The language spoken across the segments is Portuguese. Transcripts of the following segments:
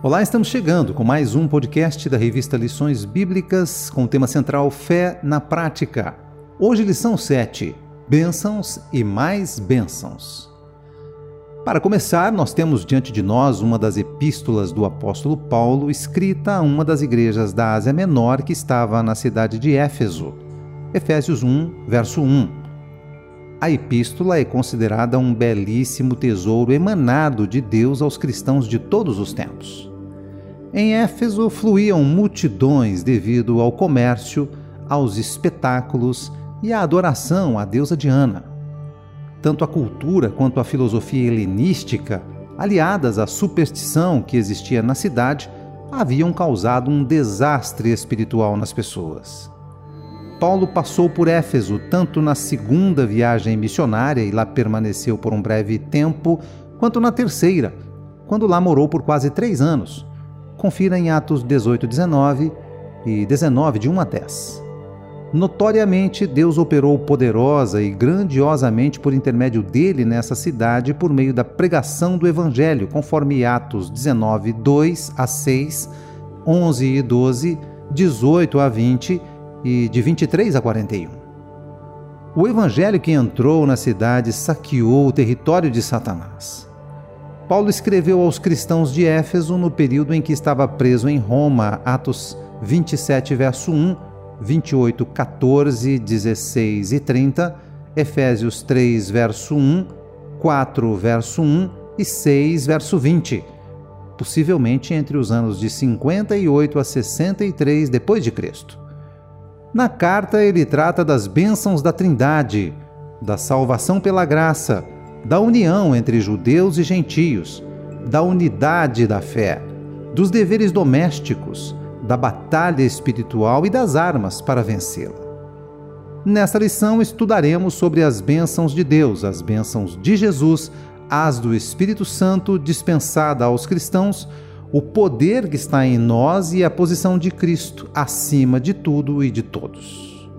Olá, estamos chegando com mais um podcast da revista Lições Bíblicas com o tema central Fé na Prática. Hoje, lição 7: Bênçãos e mais bênçãos. Para começar, nós temos diante de nós uma das epístolas do apóstolo Paulo, escrita a uma das igrejas da Ásia Menor que estava na cidade de Éfeso. Efésios 1, verso 1. A epístola é considerada um belíssimo tesouro emanado de Deus aos cristãos de todos os tempos. Em Éfeso fluíam multidões devido ao comércio, aos espetáculos e à adoração à deusa Diana. Tanto a cultura quanto a filosofia helenística, aliadas à superstição que existia na cidade, haviam causado um desastre espiritual nas pessoas. Paulo passou por Éfeso tanto na segunda viagem missionária e lá permaneceu por um breve tempo, quanto na terceira, quando lá morou por quase três anos. Confira em Atos 18, 19 e 19, de 1 a 10. Notoriamente, Deus operou poderosa e grandiosamente por intermédio dele nessa cidade por meio da pregação do Evangelho, conforme Atos 19, 2 a 6, 11 e 12, 18 a 20 e de 23 a 41. O evangelho que entrou na cidade saqueou o território de Satanás. Paulo escreveu aos cristãos de Éfeso no período em que estava preso em Roma, Atos 27, verso 1, 28, 14, 16 e 30, Efésios 3, verso 1, 4, verso 1 e 6, verso 20, possivelmente entre os anos de 58 a 63 depois de Cristo. Na carta, ele trata das bênçãos da Trindade, da salvação pela graça, da união entre judeus e gentios, da unidade da fé, dos deveres domésticos, da batalha espiritual e das armas para vencê-la. Nesta lição estudaremos sobre as bênçãos de Deus, as bênçãos de Jesus, as do Espírito Santo dispensada aos cristãos o poder que está em nós e a posição de Cristo acima de tudo e de todos.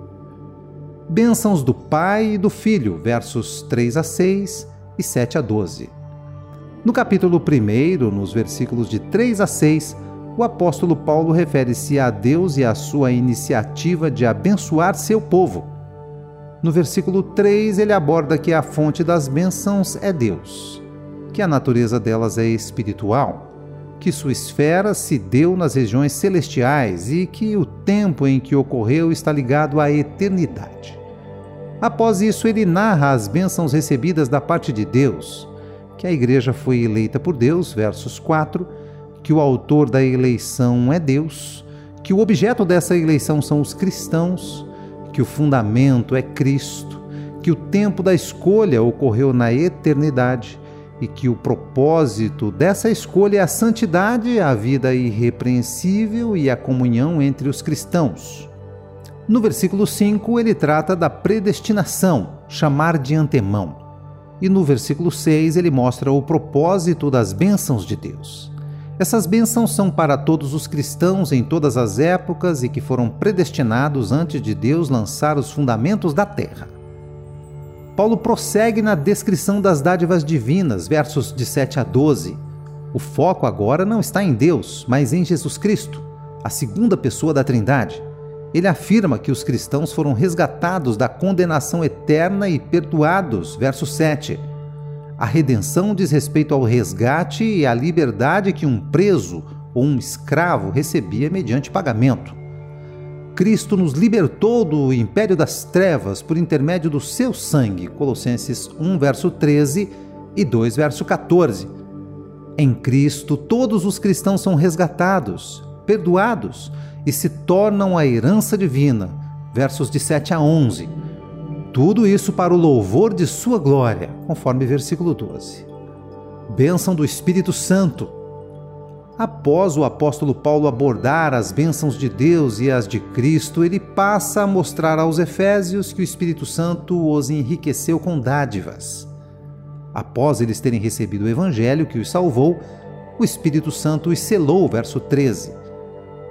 Bênçãos do Pai e do Filho, versos 3 a 6 e 7 a 12. No capítulo 1, nos versículos de 3 a 6, o apóstolo Paulo refere-se a Deus e à sua iniciativa de abençoar seu povo. No versículo 3, ele aborda que a fonte das bênçãos é Deus, que a natureza delas é espiritual que sua esfera se deu nas regiões celestiais e que o tempo em que ocorreu está ligado à eternidade. Após isso, ele narra as bênçãos recebidas da parte de Deus, que a igreja foi eleita por Deus, versos 4, que o autor da eleição é Deus, que o objeto dessa eleição são os cristãos, que o fundamento é Cristo, que o tempo da escolha ocorreu na eternidade e que o propósito dessa escolha é a santidade, a vida irrepreensível e a comunhão entre os cristãos. No versículo 5, ele trata da predestinação, chamar de antemão. E no versículo 6, ele mostra o propósito das bênçãos de Deus. Essas bênçãos são para todos os cristãos em todas as épocas e que foram predestinados antes de Deus lançar os fundamentos da terra. Paulo prossegue na descrição das dádivas divinas, versos de 7 a 12. O foco agora não está em Deus, mas em Jesus Cristo, a segunda pessoa da Trindade. Ele afirma que os cristãos foram resgatados da condenação eterna e perdoados, verso 7. A redenção diz respeito ao resgate e à liberdade que um preso ou um escravo recebia mediante pagamento. Cristo nos libertou do império das trevas por intermédio do seu sangue. Colossenses 1, verso 13 e 2, verso 14. Em Cristo, todos os cristãos são resgatados, perdoados e se tornam a herança divina. Versos de 7 a 11. Tudo isso para o louvor de Sua glória, conforme versículo 12. Bênção do Espírito Santo Após o apóstolo Paulo abordar as bênçãos de Deus e as de Cristo, ele passa a mostrar aos Efésios que o Espírito Santo os enriqueceu com dádivas. Após eles terem recebido o evangelho que os salvou, o Espírito Santo os selou, verso 13.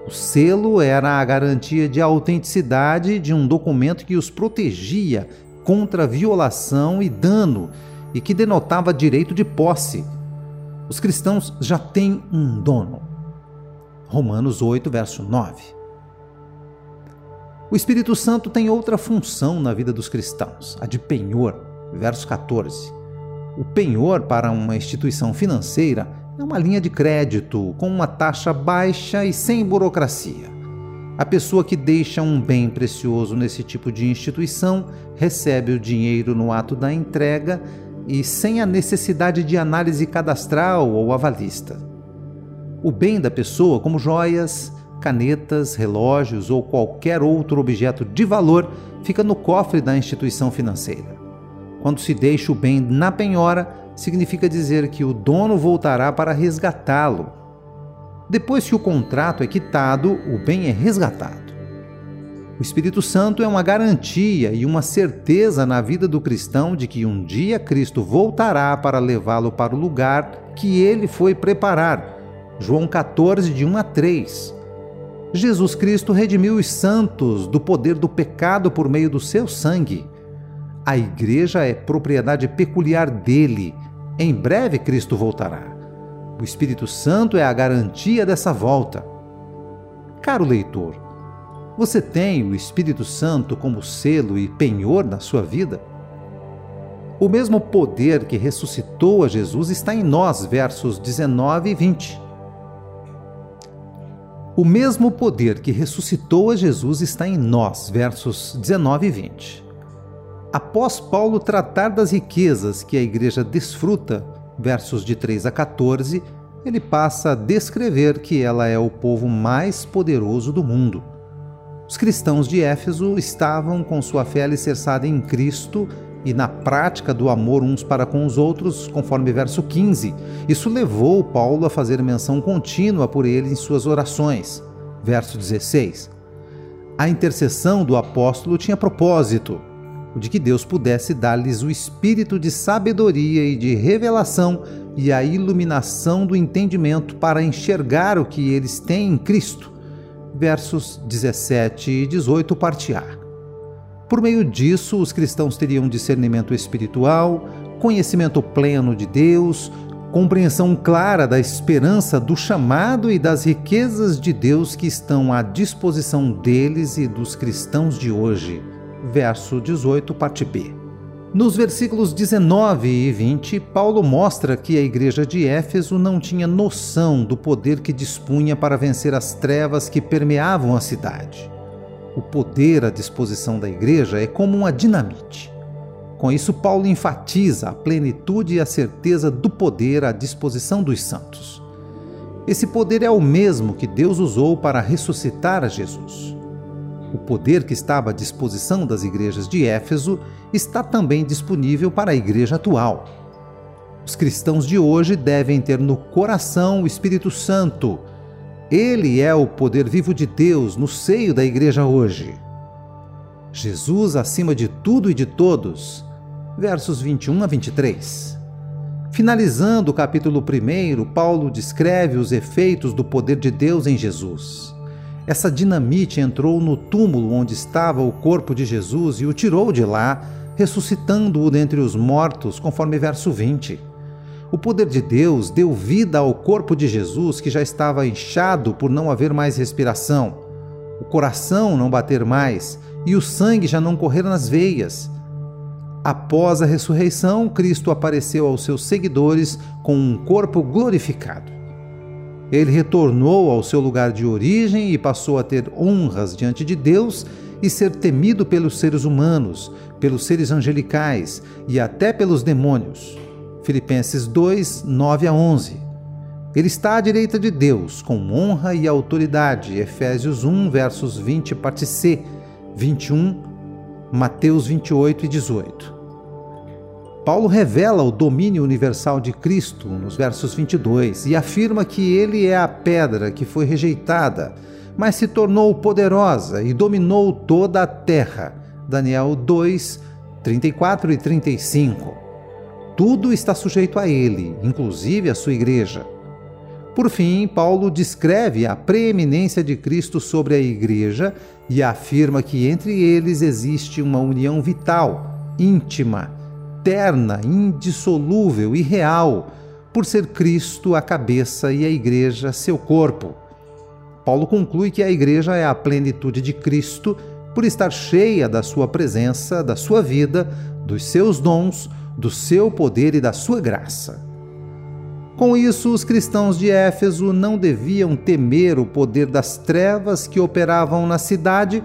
O selo era a garantia de autenticidade de um documento que os protegia contra violação e dano e que denotava direito de posse os cristãos já têm um dono, Romanos 8, verso 9. O Espírito Santo tem outra função na vida dos cristãos, a de penhor, verso 14. O penhor para uma instituição financeira é uma linha de crédito com uma taxa baixa e sem burocracia. A pessoa que deixa um bem precioso nesse tipo de instituição recebe o dinheiro no ato da entrega e sem a necessidade de análise cadastral ou avalista. O bem da pessoa, como joias, canetas, relógios ou qualquer outro objeto de valor, fica no cofre da instituição financeira. Quando se deixa o bem na penhora, significa dizer que o dono voltará para resgatá-lo. Depois que o contrato é quitado, o bem é resgatado. O Espírito Santo é uma garantia e uma certeza na vida do cristão de que um dia Cristo voltará para levá-lo para o lugar que ele foi preparar. João 14, de 1 a 3. Jesus Cristo redimiu os santos do poder do pecado por meio do seu sangue. A igreja é propriedade peculiar dele em breve Cristo voltará. O Espírito Santo é a garantia dessa volta. Caro leitor, você tem o Espírito Santo como selo e penhor na sua vida? O mesmo poder que ressuscitou a Jesus está em nós, versos 19 e 20. O mesmo poder que ressuscitou a Jesus está em nós, versos 19 e 20. Após Paulo tratar das riquezas que a igreja desfruta, versos de 3 a 14, ele passa a descrever que ela é o povo mais poderoso do mundo. Os cristãos de Éfeso estavam com sua fé alicerçada em Cristo e na prática do amor uns para com os outros, conforme verso 15. Isso levou Paulo a fazer menção contínua por ele em suas orações. Verso 16. A intercessão do apóstolo tinha propósito de que Deus pudesse dar-lhes o espírito de sabedoria e de revelação e a iluminação do entendimento para enxergar o que eles têm em Cristo. Versos 17 e 18, parte A. Por meio disso, os cristãos teriam discernimento espiritual, conhecimento pleno de Deus, compreensão clara da esperança do chamado e das riquezas de Deus que estão à disposição deles e dos cristãos de hoje verso 18, parte B. Nos versículos 19 e 20, Paulo mostra que a igreja de Éfeso não tinha noção do poder que dispunha para vencer as trevas que permeavam a cidade. O poder à disposição da igreja é como uma dinamite. Com isso, Paulo enfatiza a plenitude e a certeza do poder à disposição dos santos. Esse poder é o mesmo que Deus usou para ressuscitar a Jesus. O poder que estava à disposição das igrejas de Éfeso está também disponível para a igreja atual. Os cristãos de hoje devem ter no coração o Espírito Santo. Ele é o poder vivo de Deus no seio da igreja hoje. Jesus acima de tudo e de todos. Versos 21 a 23. Finalizando o capítulo 1, Paulo descreve os efeitos do poder de Deus em Jesus. Essa dinamite entrou no túmulo onde estava o corpo de Jesus e o tirou de lá, ressuscitando-o dentre os mortos, conforme verso 20. O poder de Deus deu vida ao corpo de Jesus que já estava inchado por não haver mais respiração, o coração não bater mais e o sangue já não correr nas veias. Após a ressurreição, Cristo apareceu aos seus seguidores com um corpo glorificado. Ele retornou ao seu lugar de origem e passou a ter honras diante de Deus e ser temido pelos seres humanos, pelos seres angelicais e até pelos demônios. Filipenses 2, 9 a 11. Ele está à direita de Deus, com honra e autoridade. Efésios 1, versos 20, parte C, 21, Mateus 28 e 18. Paulo revela o domínio universal de Cristo nos versos 22 e afirma que ele é a pedra que foi rejeitada, mas se tornou poderosa e dominou toda a terra. Daniel 2, 34 e 35. Tudo está sujeito a ele, inclusive a sua igreja. Por fim, Paulo descreve a preeminência de Cristo sobre a igreja e afirma que entre eles existe uma união vital, íntima, eterna, indissolúvel e real, por ser Cristo a cabeça e a igreja seu corpo. Paulo conclui que a igreja é a plenitude de Cristo por estar cheia da sua presença, da sua vida, dos seus dons, do seu poder e da sua graça. Com isso, os cristãos de Éfeso não deviam temer o poder das trevas que operavam na cidade,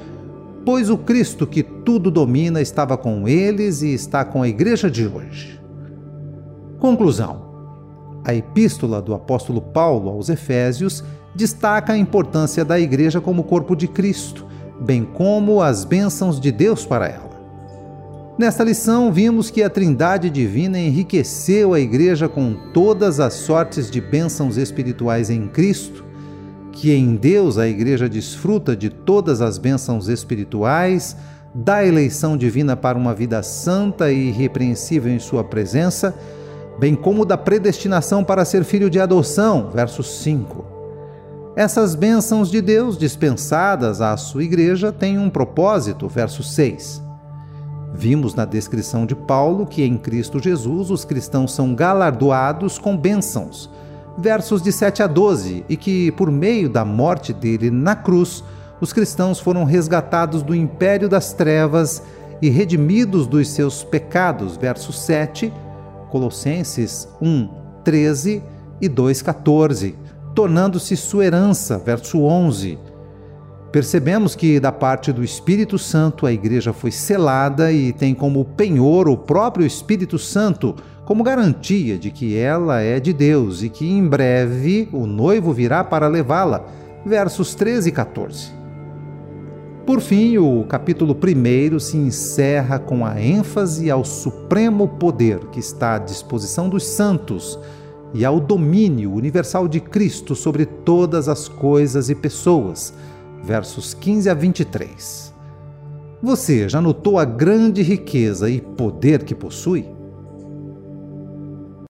pois o Cristo que tudo domina estava com eles e está com a igreja de hoje. Conclusão: a epístola do apóstolo Paulo aos Efésios destaca a importância da igreja como corpo de Cristo, bem como as bênçãos de Deus para ela. Nesta lição, vimos que a Trindade Divina enriqueceu a igreja com todas as sortes de bênçãos espirituais em Cristo, que em Deus a igreja desfruta de todas as bênçãos espirituais, da eleição divina para uma vida santa e irrepreensível em Sua presença, bem como da predestinação para ser filho de adoção, verso 5. Essas bênçãos de Deus dispensadas à sua igreja têm um propósito, verso 6. Vimos na descrição de Paulo que em Cristo Jesus os cristãos são galardoados com bênçãos, versos de 7 a 12, e que por meio da morte dele na cruz, os cristãos foram resgatados do império das trevas e redimidos dos seus pecados, verso 7, Colossenses 1, 13 e 2, 14 tornando-se sua herança. Verso 11. Percebemos que, da parte do Espírito Santo, a igreja foi selada e tem como penhor o próprio Espírito Santo, como garantia de que ela é de Deus e que em breve o noivo virá para levá-la. Versos 13 e 14. Por fim, o capítulo 1 se encerra com a ênfase ao supremo poder que está à disposição dos santos e ao domínio universal de Cristo sobre todas as coisas e pessoas. Versos 15 a 23. Você já notou a grande riqueza e poder que possui?